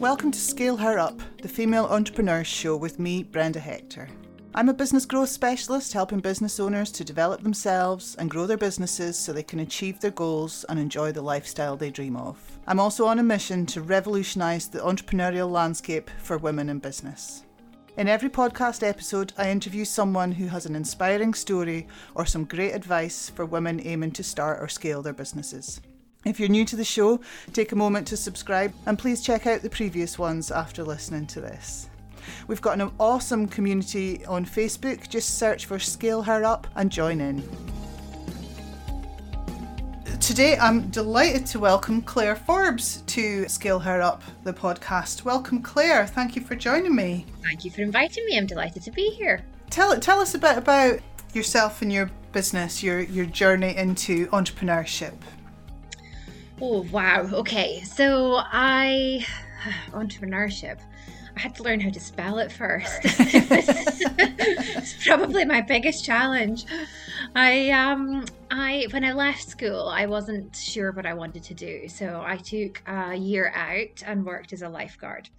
Welcome to Scale Her Up, the female entrepreneurs show with me, Brenda Hector. I'm a business growth specialist helping business owners to develop themselves and grow their businesses so they can achieve their goals and enjoy the lifestyle they dream of. I'm also on a mission to revolutionise the entrepreneurial landscape for women in business. In every podcast episode, I interview someone who has an inspiring story or some great advice for women aiming to start or scale their businesses. If you're new to the show, take a moment to subscribe and please check out the previous ones after listening to this. We've got an awesome community on Facebook. Just search for Scale Her Up and join in. Today, I'm delighted to welcome Claire Forbes to Scale Her Up, the podcast. Welcome, Claire. Thank you for joining me. Thank you for inviting me. I'm delighted to be here. Tell tell us a bit about yourself and your business, your your journey into entrepreneurship. Oh, wow. Okay. So I, entrepreneurship. I had to learn how to spell it first. it's probably my biggest challenge. I um I when I left school, I wasn't sure what I wanted to do, so I took a year out and worked as a lifeguard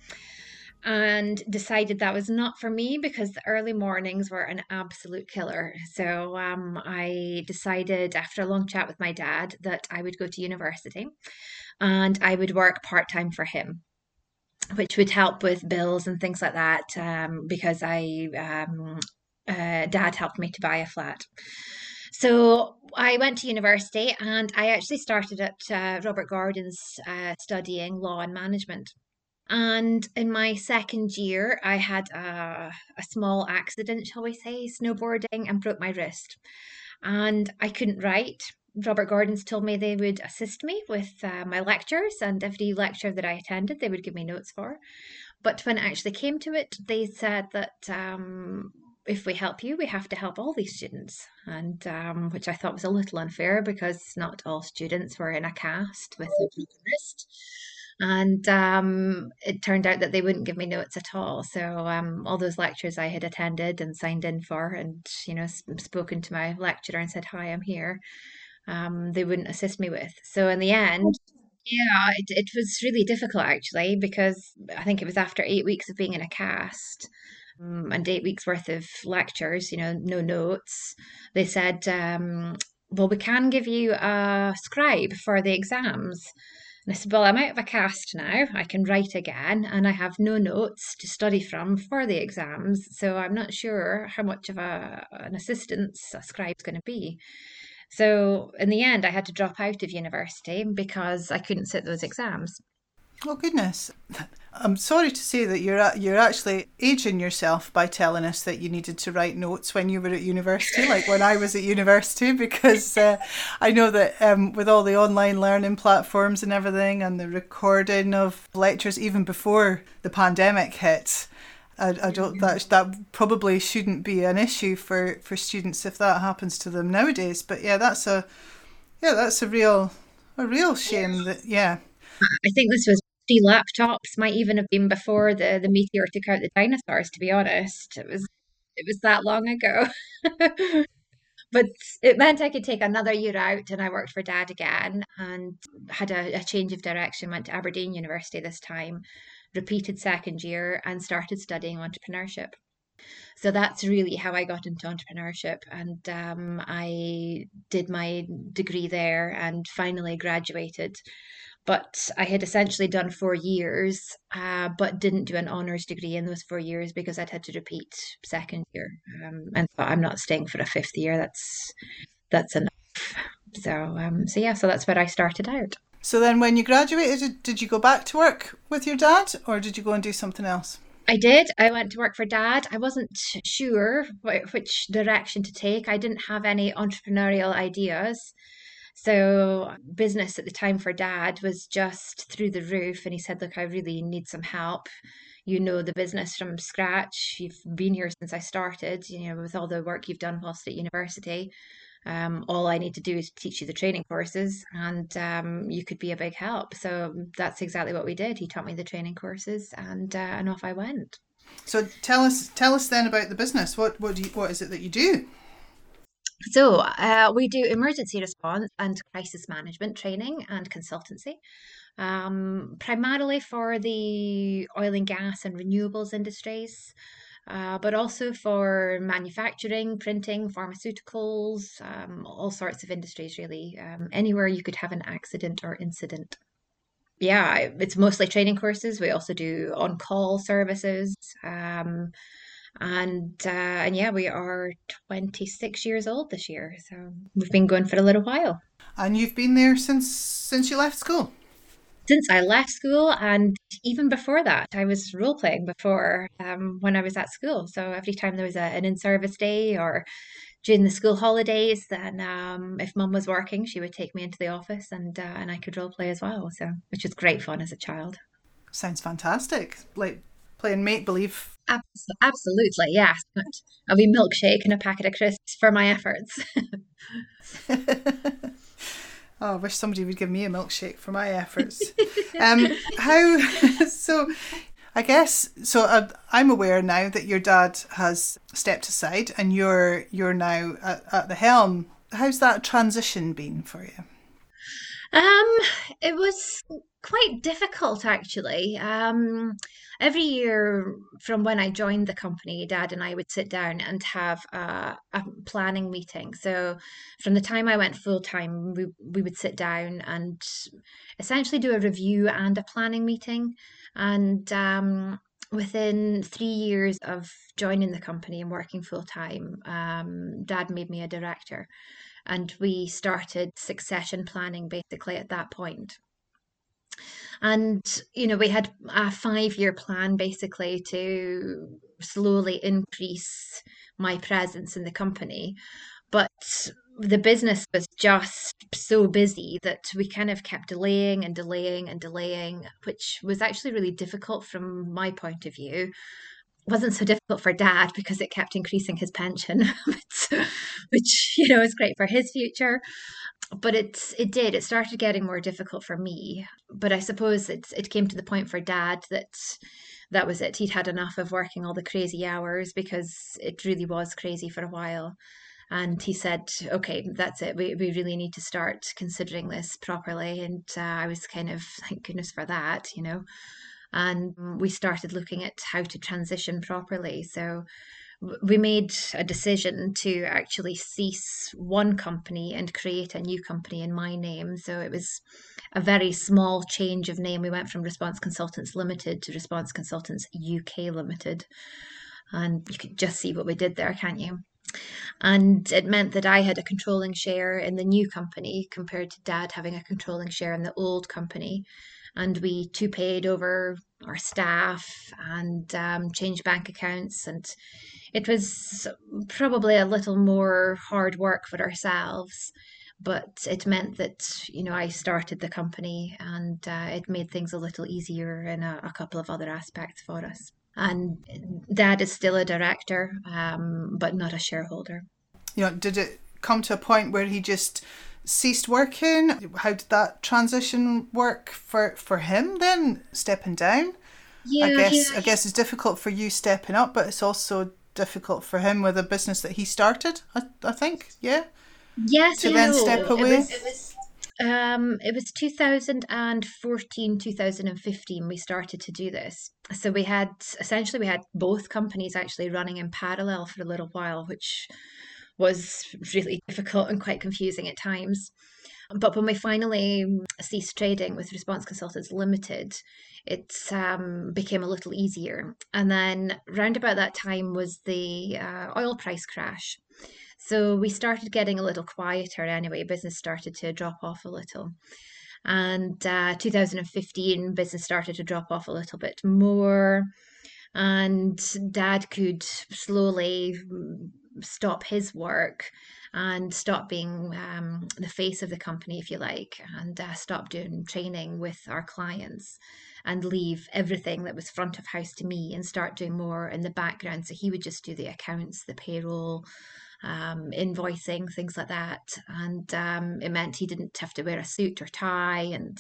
and decided that was not for me because the early mornings were an absolute killer. So um, I decided after a long chat with my dad that I would go to university and I would work part time for him. Which would help with bills and things like that um, because I um, uh, dad helped me to buy a flat. So I went to university and I actually started at uh, Robert Gordon's uh, studying law and management. And in my second year, I had a, a small accident, shall we say, snowboarding, and broke my wrist. And I couldn't write. Robert Gordon's told me they would assist me with uh, my lectures, and every lecture that I attended, they would give me notes for. But when it actually came to it, they said that um, if we help you, we have to help all these students, and um, which I thought was a little unfair because not all students were in a cast with a broken wrist and um, it turned out that they wouldn't give me notes at all. So um, all those lectures I had attended and signed in for, and you know, spoken to my lecturer and said, "Hi, I'm here," um, they wouldn't assist me with. So in the end, yeah, it, it was really difficult actually because I think it was after eight weeks of being in a cast. Um, and eight weeks worth of lectures, you know, no notes. They said, um, well, we can give you a scribe for the exams. And I said, Well, I'm out of a cast now. I can write again, and I have no notes to study from for the exams. So I'm not sure how much of a, an assistance a scribe's going to be. So in the end, I had to drop out of university because I couldn't sit those exams. Oh goodness! I'm sorry to say that you're you're actually aging yourself by telling us that you needed to write notes when you were at university, like when I was at university, because uh, I know that um, with all the online learning platforms and everything, and the recording of lectures even before the pandemic hit, I, I don't that that probably shouldn't be an issue for for students if that happens to them nowadays. But yeah, that's a yeah that's a real a real shame that yeah. I think this was laptops might even have been before the the meteor took out the dinosaurs to be honest. It was it was that long ago. But it meant i could take another year out and i worked for dad again and had a, a change of direction went to aberdeen university this time repeated second year and started studying entrepreneurship. So that's really how I got into entrepreneurship. And um, I did my degree there and finally graduated but I had essentially done four years, uh, but didn't do an honours degree in those four years because I'd had to repeat second year, um, and thought I'm not staying for a fifth year. That's that's enough. So um, so yeah, so that's where I started out. So then, when you graduated, did you go back to work with your dad, or did you go and do something else? I did. I went to work for dad. I wasn't sure which direction to take. I didn't have any entrepreneurial ideas. So business at the time for dad was just through the roof. And he said, Look, I really need some help. You know the business from scratch. You've been here since I started, you know, with all the work you've done whilst at university. Um, all I need to do is teach you the training courses, and um, you could be a big help. So that's exactly what we did. He taught me the training courses, and uh, and off I went. So tell us tell us then about the business. What what do you, what is it that you do? So, uh, we do emergency response and crisis management training and consultancy, um, primarily for the oil and gas and renewables industries, uh, but also for manufacturing, printing, pharmaceuticals, um, all sorts of industries, really. Um, anywhere you could have an accident or incident. Yeah, it's mostly training courses. We also do on call services. Um, and uh, and yeah, we are 26 years old this year, so we've been going for a little while. And you've been there since since you left school. Since I left school, and even before that, I was role playing before um, when I was at school. So every time there was a, an in service day or during the school holidays, then um, if mum was working, she would take me into the office and uh, and I could role play as well. So which was great fun as a child. Sounds fantastic. Like playing make believe. Absolutely, yes. A wee milkshake and a packet of crisps for my efforts. oh, I wish somebody would give me a milkshake for my efforts. um, how so? I guess so. Uh, I'm aware now that your dad has stepped aside, and you're you're now at, at the helm. How's that transition been for you? Um, it was quite difficult actually. Um, every year from when I joined the company, Dad and I would sit down and have a, a planning meeting. So from the time I went full time, we we would sit down and essentially do a review and a planning meeting. And um, within three years of joining the company and working full time, um, Dad made me a director and we started succession planning basically at that point. And, you know, we had a five year plan basically to slowly increase my presence in the company. But the business was just so busy that we kind of kept delaying and delaying and delaying, which was actually really difficult from my point of view wasn't so difficult for dad because it kept increasing his pension which you know is great for his future but it's it did. It started getting more difficult for me but i suppose it's it came to the point for dad that that was it. He'd had enough of working all the crazy hours because it really was crazy for a while. And he said okay that's it. We, we really need to start considering this properly. And uh, i was kind of thank goodness for that you know? And we started looking at how to transition properly. So we made a decision to actually cease one company and create a new company in my name. So it was a very small change of name. We went from Response Consultants Limited to Response Consultants UK Limited. And you could just see what we did there, can't you? And it meant that I had a controlling share in the new company compared to dad having a controlling share in the old company and we two paid over our staff and um, changed bank accounts and it was probably a little more hard work for ourselves but it meant that you know i started the company and uh, it made things a little easier in a, a, couple of other aspects for us. And dad is still a director um, but not a shareholder. You know did it come to a point where he just ceased working. How did that transition work for for him then, stepping down? Yeah, I guess yeah. I guess it's difficult for you stepping up, but it's also difficult for him with a business that he started. I, I think, yeah. Yes, to then step away. It was, it was, um, it was 2014, 2015. We started to do this. So we had essentially we had both companies actually running in parallel for a little while, which was really difficult and quite confusing at times. But when we finally ceased trading with Response Consultants Limited, it um, became a little easier. And then, round about that time, was the uh, oil price crash. So we started getting a little quieter anyway. Business started to drop off a little. And uh, 2015, business started to drop off a little bit more. And dad could slowly stop his work and stop being um, the face of the company, if you like, and uh, stop doing training with our clients and leave everything that was front of house to me and start doing more in the background. So he would just do the accounts, the payroll, um, invoicing, things like that. And um, it meant he didn't have to wear a suit or tie and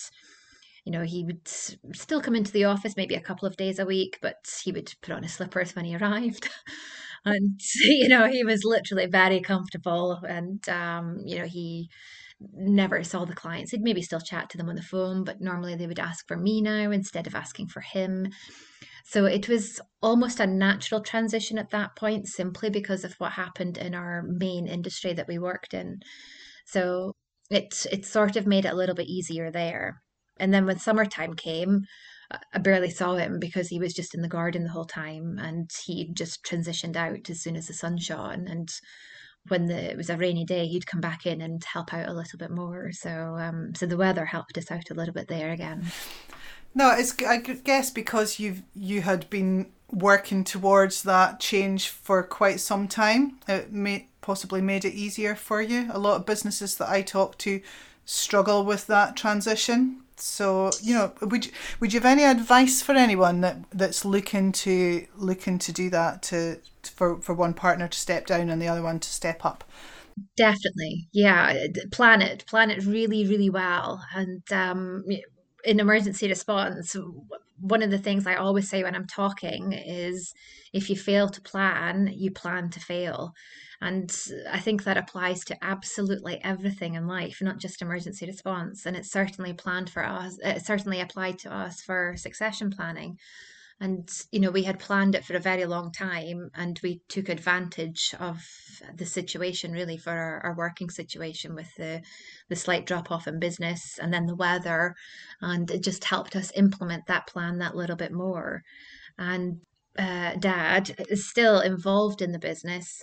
you know, he would still come into the office maybe a couple of days a week, but he would put on his slippers when he arrived. And you know he was literally very comfortable and um, you know he never saw the clients. He'd maybe still chat to them on the phone but normally they would ask for me now instead of asking for him. So it was almost a natural transition at that point simply because of what happened in our main industry that we worked in. So it it sort of made it a little bit easier there. And then when summertime came I barely saw him because he was just in the garden the whole time and he just transitioned out as soon as the sun shone. And when the, it was a rainy day, he'd come back in and help out a little bit more. So, um, so the weather helped us out a little bit there again. No, it's I guess because you've you had been working towards that change for quite some time. It may possibly made it easier for you. A lot of businesses that I talk to struggle with that transition. So you know, would you, would you have any advice for anyone that that's looking to looking to do that to for for one partner to step down and the other one to step up? Definitely, yeah. Plan it, plan it really, really well, and um, in emergency response, one of the things I always say when I'm talking is, if you fail to plan, you plan to fail. And I think that applies to absolutely everything in life, not just emergency response. And it's certainly planned for us, it certainly applied to us for succession planning. And, you know, we had planned it for a very long time and we took advantage of the situation really for our, our working situation with the, the slight drop off in business and then the weather. And it just helped us implement that plan that little bit more. And uh, dad is still involved in the business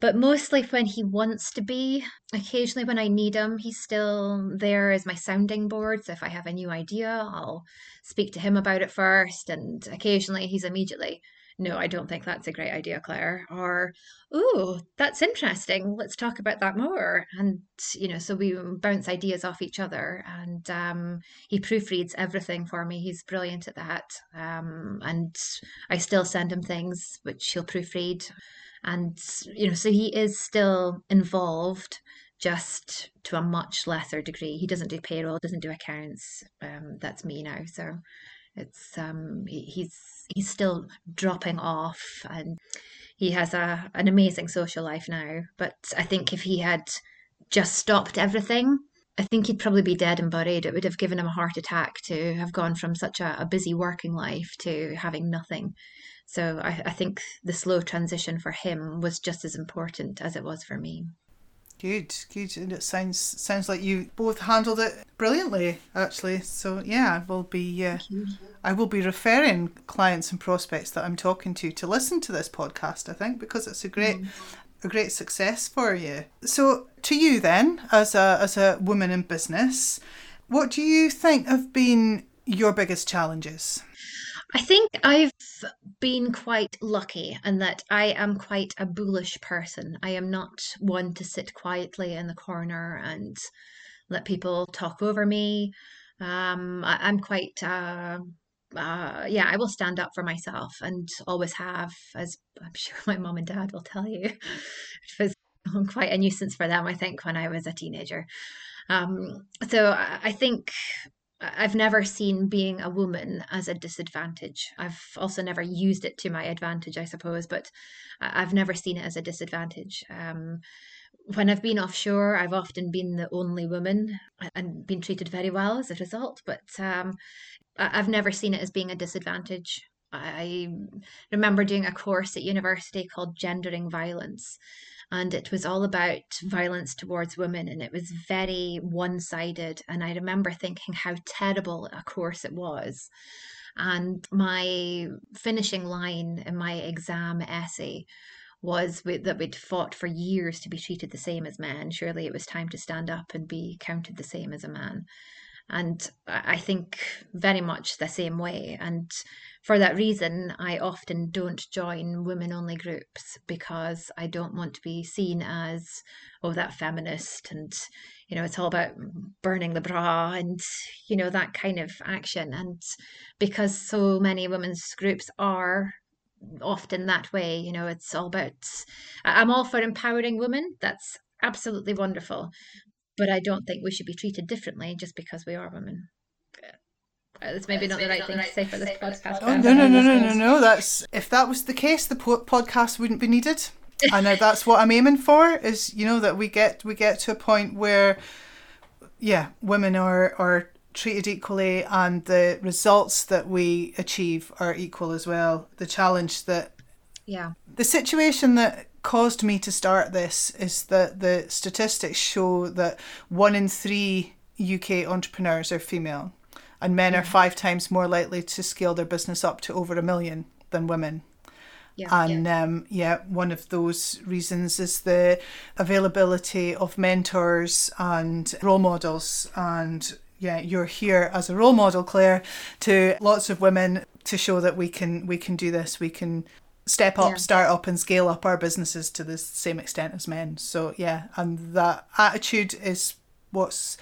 but mostly when he wants to be. Occasionally, when I need him, he's still there as my sounding board. So if I have a new idea, I'll speak to him about it first. And occasionally, he's immediately, no, I don't think that's a great idea, Claire. Or, oh, that's interesting. Let's talk about that more. And, you know, so we bounce ideas off each other. And um, he proofreads everything for me. He's brilliant at that. Um, and I still send him things which he'll proofread and you know so he is still involved just to a much lesser degree he doesn't do payroll doesn't do accounts um, that's me now so it's um he, he's he's still dropping off and he has a an amazing social life now but i think if he had just stopped everything I think he'd probably be dead and buried. It would have given him a heart attack to have gone from such a, a busy working life to having nothing. So I, I think the slow transition for him was just as important as it was for me. Good, good, and it sounds sounds like you both handled it brilliantly, actually. So yeah, I will be uh, I will be referring clients and prospects that I'm talking to to listen to this podcast. I think because it's a great mm. a great success for you. So to you then, as a as a woman in business, what do you think have been your biggest challenges? I think I've been quite lucky in that I am quite a bullish person. I am not one to sit quietly in the corner and let people talk over me. Um, I, am quite, uh, uh, yeah, I will stand up for myself and always have, as I'm sure my mom and dad will tell you. it was quite a nuisance for them, I think, when I was a teenager. Um, so I think I've never seen being a woman as a disadvantage. I've also never used it to my advantage, I suppose, but I've never seen it as a disadvantage. Um, when I've been offshore, I've often been the only woman and been treated very well as a result, but um, I've never seen it as being a disadvantage. I remember doing a course at university called Gendering Violence, and it was all about violence towards women and it was very one-sided. And i remember thinking how terrible a course it was. And my finishing line in my exam essay was that we'd fought for years to be treated the same as men. Surely it was time to stand up and be counted the same as a man and I think very much the same way. And for that reason, I often don't join women only groups because I don't want to be seen as, oh, that feminist and, you know, it's all about burning the bra and, you know, that kind of action. And because so many women's groups are often that way, you know, it's all about, I'm all for empowering women. That's absolutely wonderful but I don't think we should be treated differently just because we are women. Uh, it's maybe not the right thing to say for this podcast. Oh no no no no no no! That's if that was the case, the podcast wouldn't be needed. and that's what I'm aiming for. Is you know that we get we get to a point where, yeah, women are are treated equally, and the results that we achieve are equal as well. The challenge that, yeah, the situation that caused me to start this is that the statistics show that one in three UK entrepreneurs are female and men are five times more likely to scale their business up to over a million than women. Yeah, and yeah. Um, yeah, one of those reasons is the availability of mentors and role models. And yeah, you're here as a role model, Claire, to lots of women to show that we can we can do this. We can step up, yeah. start up, and scale up our businesses to the same extent as men. So yeah, and that attitude is what's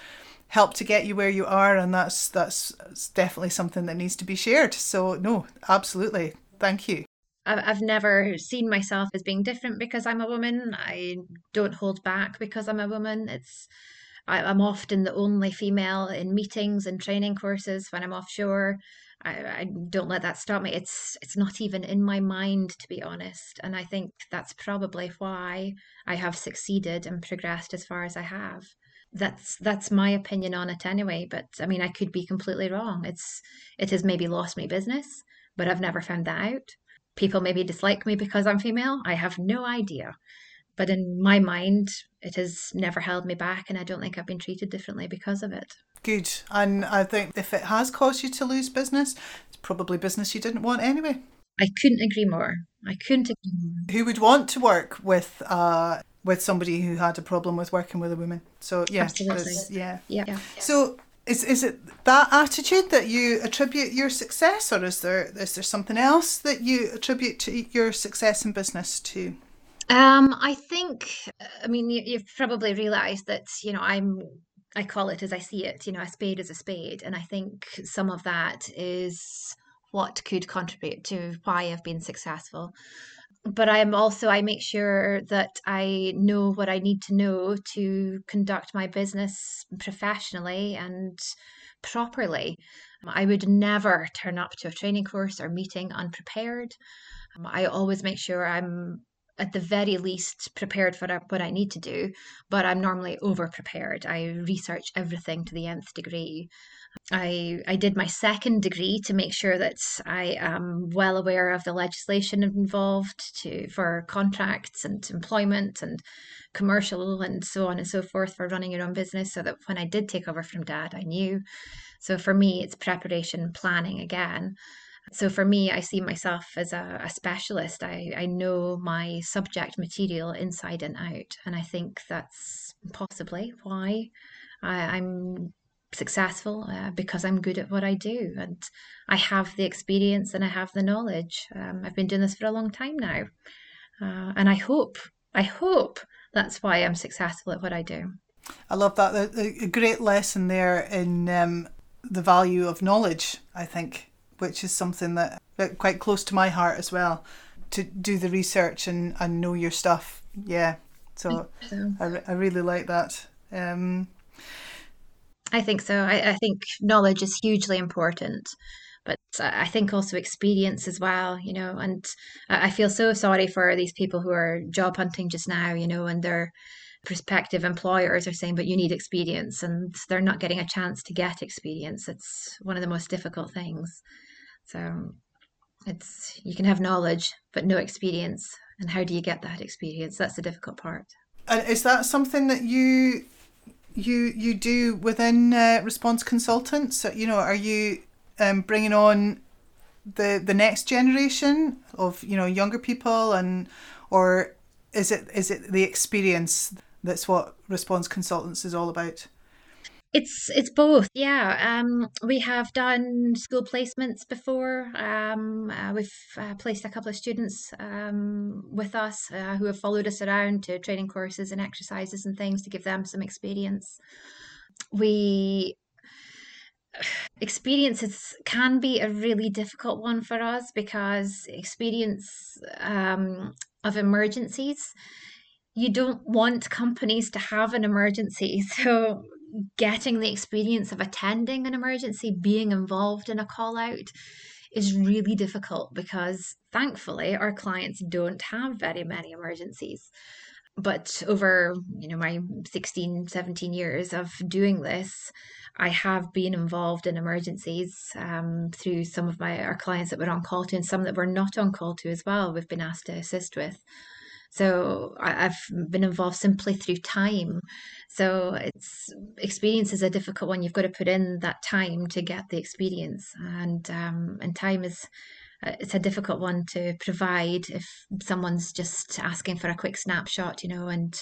helped to get you where you are and that's that's definitely something that needs to be shared so no absolutely thank you I've never seen myself as being different because I'm a woman. I don't hold back because I'm a woman. It's I, am often the only female in meetings and training courses when I'm offshore. I, I don't let that stop me. It's it's not even in my mind to be honest, and I think that's probably why I have succeeded and progressed as far as I have. That's that's my opinion on it anyway but i mean i could be completely wrong. It's it has maybe lost me business but i've never found that out. People maybe dislike me because i'm female. I have no idea. But in my mind it has never held me back and i don't think i've been treated differently because of it. Good. And i think if it has caused you to lose business it's probably business you didn't want anyway. I couldn't agree more. I couldn't agree more. Who would want to work with uh with somebody who had a problem with working with a woman. So yeah, yeah, yeah, yeah. So is is it that attitude that you attribute your success, or is there is there something else that you attribute to your success in business to? Um, I think. I mean, you, you've probably realised that you know I'm. I call it as I see it. You know, a spade is a spade, and I think some of that is what could contribute to why I've been successful but I'm also I make sure that I know what I need to know to conduct my business professionally and properly. I would never turn up to a training course or meeting unprepared. I always make sure I'm at the very least prepared for what I need to do, but I'm normally over prepared. I research everything to the nth degree. I I did my second degree to make sure that I am well aware of the legislation involved to for contracts and employment and commercial and so on and so forth for running your own business so that when I did take over from dad I knew. So for me it's preparation planning again. So for me, I see myself as a, a, specialist. I, I know my subject material inside and out. And I think that's possibly why I, am successful uh, because I'm good at what I do and I have the experience and I have the knowledge. Um, I've been doing this for a long time now. Uh, and I hope, I hope that's why I'm successful at what I do. I love that. A, a great lesson there in um, the value of knowledge, I think, which is something that, that quite close to my heart as well. To do the research and, and know your stuff. Yeah. So, so. I, I really like that. Um, I think so. I, I think knowledge is hugely important but I think also experience as well, you know. And I feel so sorry for these people who are job hunting just now, you know, and their prospective employers are saying, but you need experience, and they're not getting a chance to get experience. It's one of the most difficult things. So it's you can have knowledge, but no experience. And how do you get that experience? That's the difficult part. And is that something that you you you do within uh, response consultants? So, you know, are you um, bringing on the the next generation of you know younger people, and or is it is it the experience that's what response consultants is all about? It's it's both, yeah. Um, we have done school placements before. Um, uh, we've uh, placed a couple of students um, with us uh, who have followed us around to training courses and exercises and things to give them some experience. We experiences can be a really difficult one for us because experience um, of emergencies you don't want companies to have an emergency. So getting the experience of attending an emergency, being involved in a call out, is really difficult because thankfully our clients don't have very many emergencies. But over you know my 16 17 years of doing this i have been involved in emergencies um, through some of my our clients that were on call to and some that were not on call to as well we've been asked to assist with so I, have been involved simply through time. So it's experience is a difficult one. You've got to put in that time to get the experience, and um, and time is uh, it's a difficult one to provide if someone's just asking for a quick snapshot, you know, and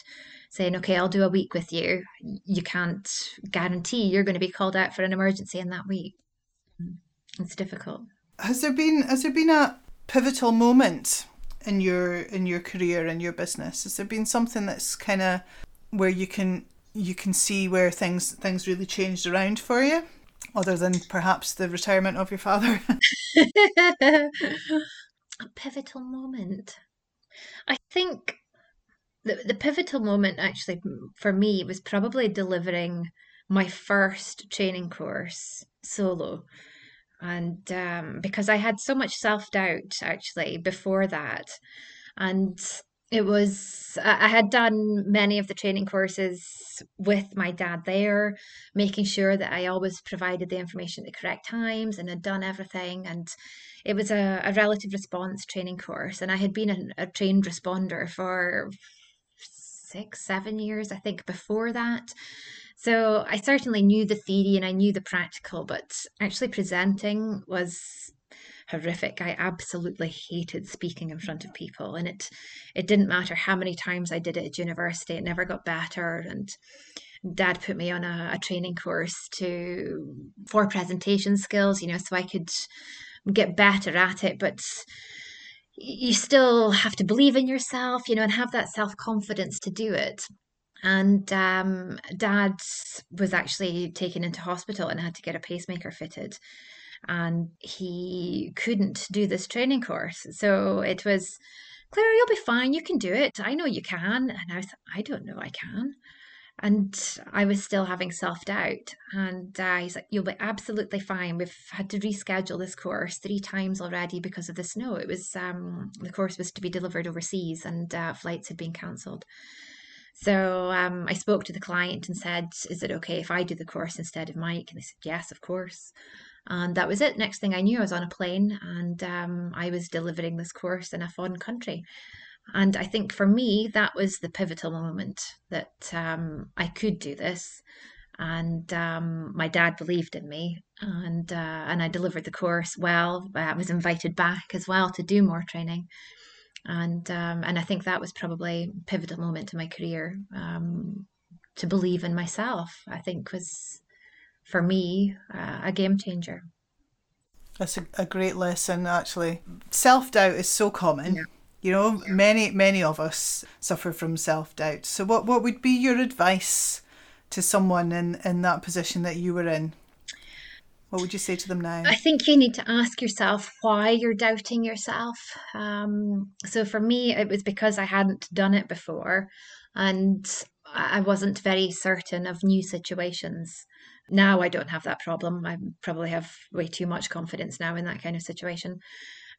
saying, okay, I'll do a week with you. You can't guarantee you're going to be called out for an emergency in that week. It's difficult. Has there been has there been a pivotal moment in your in your career and your business? Has there been something that's kind of where you can you can see where things things really changed around for you, other than perhaps the retirement of your father? a pivotal moment. I think the the pivotal moment actually for me was probably delivering my first training course solo and um, because I had so much self doubt actually before that, and it was I had done many of the training courses with my dad there, making sure that I always provided the information at the correct times and had done everything. And it was a, a relative response training course, and I had been a, a trained responder for six, seven years, I think, before that. So I certainly knew the theory and I knew the practical, but actually presenting was horrific. I absolutely hated speaking in front of people, and it it didn't matter how many times I did it at university; it never got better. And Dad put me on a, a training course to for presentation skills, you know, so I could get better at it, but you still have to believe in yourself, you know, and have that self confidence to do it and um, dad was actually taken into hospital and had to get a pacemaker fitted. And he couldn't do this training course. So it was claire you'll be fine. You can do it. I know you can. And i was i don't know i can. And i was still having self-doubt. And uh, he's like you'll be absolutely fine. We've had to reschedule this course three times already because of the snow. It was um, the course was to be delivered overseas and uh, flights had been cancelled so um, I spoke to the client and said, Is it okay if I do the course instead of Mike? And they said, Yes, of course. And that was it. Next thing I knew, I was on a plane and um, I was delivering this course in a foreign country. And I think for me, that was the pivotal moment that um, I could do this. And um, my dad believed in me, and uh, and I delivered the course well. I was invited back as well to do more training and um, and I think that was probably a pivotal moment in my career um, to believe in myself. I think was for me uh, a game changer. That's a, a great lesson, actually. Self doubt is so common. Yeah. You know, yeah. many many of us suffer from self doubt. So, what what would be your advice to someone in in that position that you were in? What would you say to them now? I think you need to ask yourself why you're doubting yourself. Um, so for me, it was because I hadn't done it before and I wasn't very certain of new situations. Now I don't have that problem. I probably have way too much confidence now in that kind of situation.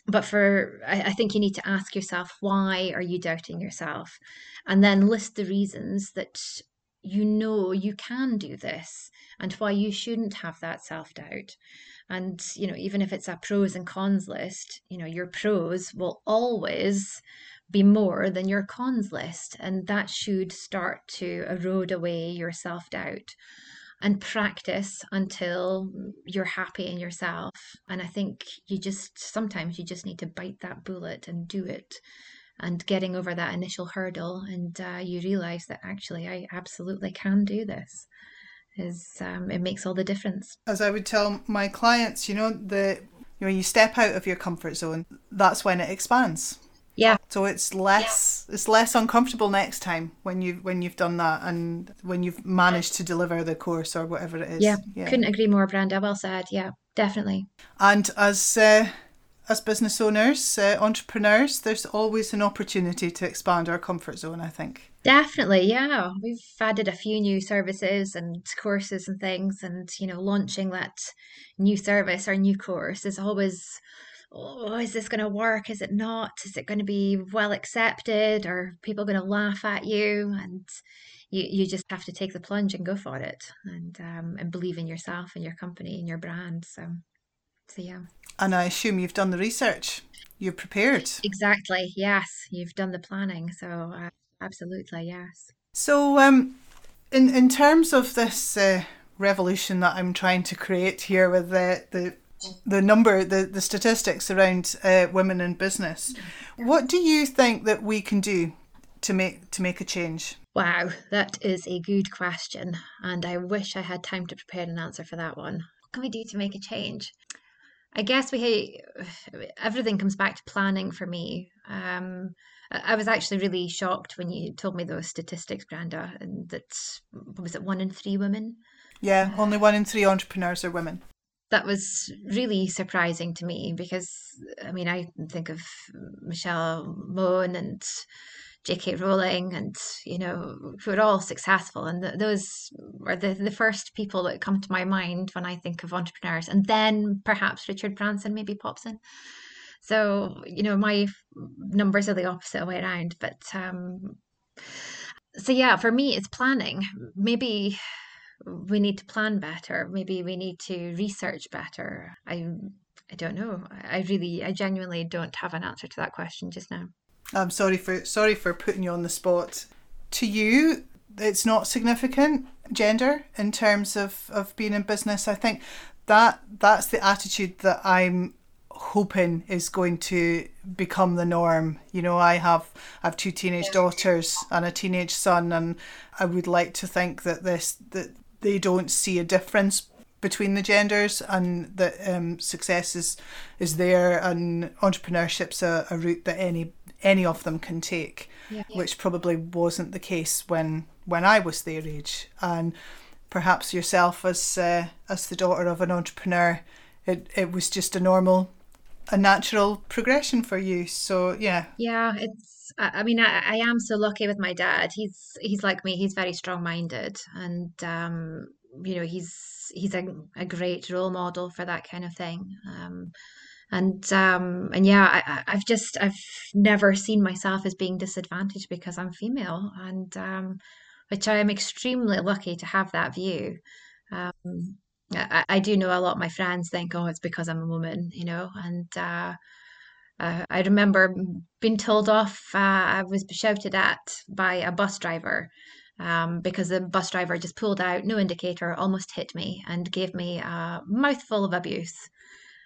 But for, I, think you need to ask yourself, why are you doubting yourself? And then list the reasons that you know you can do this and why you shouldn't have that self doubt. And, you know, even if it's a pros and cons list, you know, your pros will always be more than your cons list. And that should start to erode away your self doubt and practice until you're happy in yourself. And I think you just sometimes you just need to bite that bullet and do it and getting over that initial hurdle and uh, you realize that actually i absolutely can do this is um, it makes all the difference. As i would tell my clients you know the you when you step out of your comfort zone that's when it expands. Yeah. So it's less yeah. it's less uncomfortable next time when you when you've done that and when you've managed to deliver the course or whatever it is. Yeah, yeah. couldn't agree more brenda. Well said. Yeah definitely. And as uh, as business owners, uh, entrepreneurs, there's always an opportunity to expand our comfort zone, I think. Definitely, yeah. We've added a few new services and courses and things, and you know, launching that new service or new course is always, oh, is this going to work? Is it not? Is it going to be well accepted? Are people going to laugh at you? And you you just have to take the plunge and go for it, and um, and believe in yourself and your company and your brand. So, so yeah. And I assume you've done the research. You're prepared. Exactly. Yes, you've done the planning. So. Uh, Absolutely, yes. So, um, in in terms of this uh, revolution that I'm trying to create here with the the the number, the, the statistics around uh, women in business, what do you think that we can do to make to make a change? Wow, that is a good question, and I wish I had time to prepare an answer for that one. What can we do to make a change? I guess we everything comes back to planning for me. Um, I was actually really shocked when you told me those statistics, Brenda, and that was it one in three women. Yeah, only one in three entrepreneurs are women. That was really surprising to me because I mean I think of Michelle Mone and J.K. Rowling, and you know, who are all successful, and th- those are the the first people that come to my mind when I think of entrepreneurs, and then perhaps Richard Branson maybe pops in. So you know, my numbers are the opposite way around, but um, so yeah, for me, it's planning. Maybe we need to plan better. Maybe we need to research better. I I don't know. I really, I genuinely don't have an answer to that question just now. I'm sorry for sorry for putting you on the spot. To you, it's not significant gender in terms of, of being in business. I think that that's the attitude that I'm hoping is going to become the norm. You know, I have I have two teenage daughters and a teenage son and I would like to think that this that they don't see a difference between the genders and that um, success is is there and entrepreneurship's a, a route that any any of them can take, yeah. which probably wasn't the case when when I was their age. And perhaps yourself as uh, as the daughter of an entrepreneur, it it was just a normal, a natural progression for you. So yeah. Yeah, it's. I mean, I, I am so lucky with my dad. He's he's like me. He's very strong minded, and um, you know, he's he's a, a great role model for that kind of thing. Um, and um and yeah I, i've just i've never seen myself as being disadvantaged because i'm female. And um which i am extremely lucky to have that view. Um I, I do know a lot of my friends think oh it's because i'm a woman you know? And uh uh, I remember being told off. Uh, I was shouted at by a bus driver um, because the bus driver just pulled out, no indicator, almost hit me, and gave me a mouthful of abuse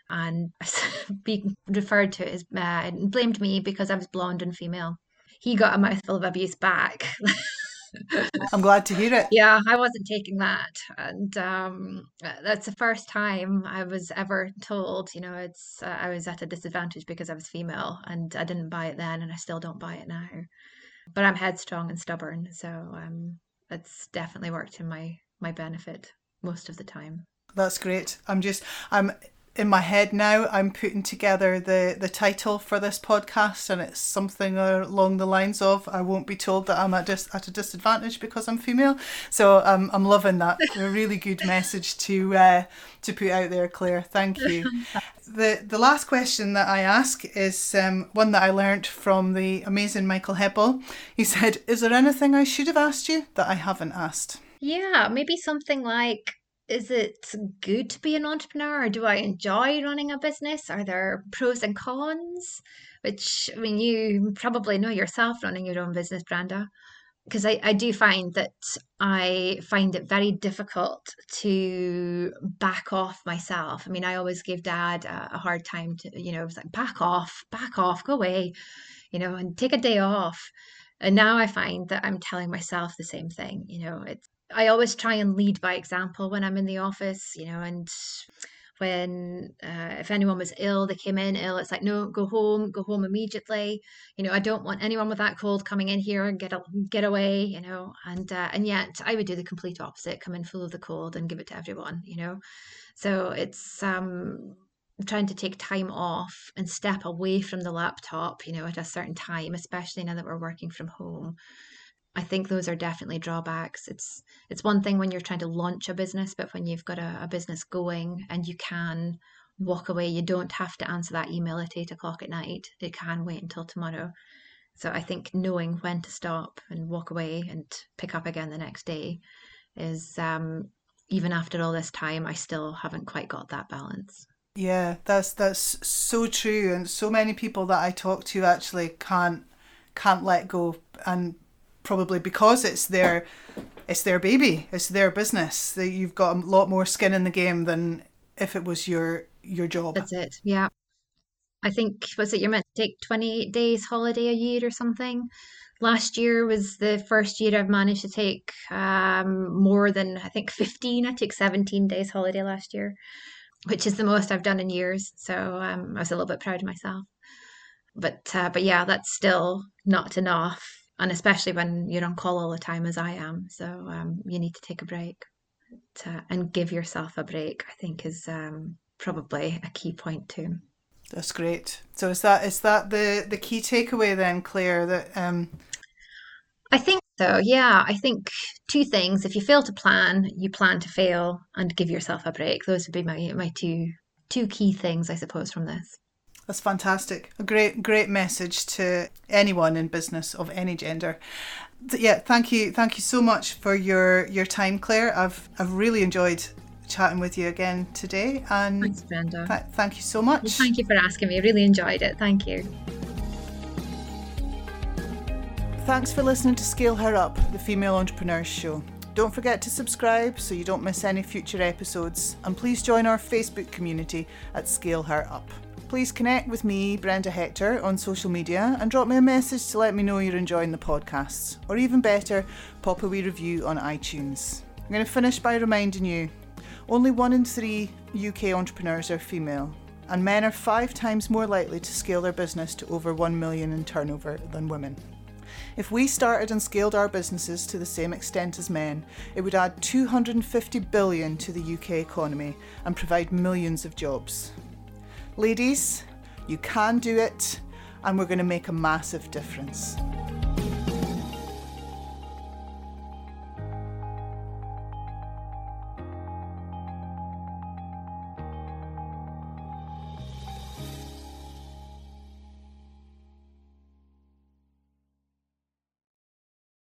and being referred to as uh, blamed me because I was blonde and female. He got a mouthful of abuse back. I'm glad to hear it. Yeah, I wasn't taking that, and um, that's the first time I was ever told. You know, it's uh, I was at a disadvantage because I was female, and I didn't buy it then, and I still don't buy it now. But I'm headstrong and stubborn, so um, it's definitely worked in my my benefit most of the time. That's great. I'm just I'm in my head now I'm putting together the, the title for this podcast and it's something along the lines of I won't be told that I'm at, dis- at a disadvantage because I'm female. So um, I'm loving that. a really good message to uh, to put out there, Claire. Thank you. the The last question that I ask is um, one that I learned from the amazing Michael Heppell. He said, "Is there anything I should have asked you that I haven't asked?" Yeah, maybe something like is it good to be an entrepreneur or do I enjoy running a business? Are there pros and cons? Which, I mean, you probably know yourself running your own business, Brenda. Because I, I do find that I find it very difficult to back off myself. I mean, I always give dad a, a hard time to, you know, it was like, back off, back off, go away, you know, and take a day off. And now I find that I'm telling myself the same thing. You know, it's I always try and lead by example when I'm in the office, you know, and when uh, if anyone was ill, they came in ill. It's like no, go home, go home immediately. You know, I don't want anyone with that cold coming in here and get a, get away. You know, and uh, and yet I would do the complete opposite, come in full of the cold and give it to everyone. You know, so it's um trying to take time off and step away from the laptop. You know, at a certain time, especially now that we're working from home I think those are definitely drawbacks. It's it's one thing when you're trying to launch a business, but when you've got a, a business going and you can walk away, you don't have to answer that email at eight o'clock at night. It can wait until tomorrow. So I think knowing when to stop and walk away and pick up again the next day is um, even after all this time, I still haven't quite got that balance. Yeah, that's that's so true, and so many people that I talk to actually can't can't let go, and probably because it's their it's their baby, it's their business. That you've got a lot more skin in the game than if it was your your job. That's it. Yeah. I think was it you're meant to take 28 days holiday a year or something. Last year was the first year I've managed to take um, more than I think 15. I took 17 days holiday last year, which is the most I've done in years. So um, I was a little bit proud of myself. But uh, but yeah, that's still not enough and especially when you're on call all the time as I am. So um, you need to take a break to, and give yourself a break. I think is um, probably a key point too. That's great. So is that is that the the key takeaway then, Claire? That um... I think so. Yeah, I think two things. If you fail to plan, you plan to fail, and give yourself a break. Those would be my my two two key things, I suppose, from this. That's fantastic. A great, great message to anyone in business of any gender. Yeah, thank you, thank you so much for your your time, Claire. I've I've really enjoyed chatting with you again today, and thanks, Brenda. Th- thank you so much. Well, thank you for asking me. I really enjoyed it. Thank you. Thanks for listening to Scale Her Up, the Female Entrepreneurs Show. Don't forget to subscribe so you don't miss any future episodes, and please join our Facebook community at Scale Her Up. Please connect with me, Brenda Hector, on social media and drop me a message to let me know you're enjoying the podcasts. Or even better, pop a wee review on iTunes. I'm going to finish by reminding you only one in three UK entrepreneurs are female, and men are five times more likely to scale their business to over 1 million in turnover than women. If we started and scaled our businesses to the same extent as men, it would add 250 billion to the UK economy and provide millions of jobs. Ladies, you can do it, and we're going to make a massive difference.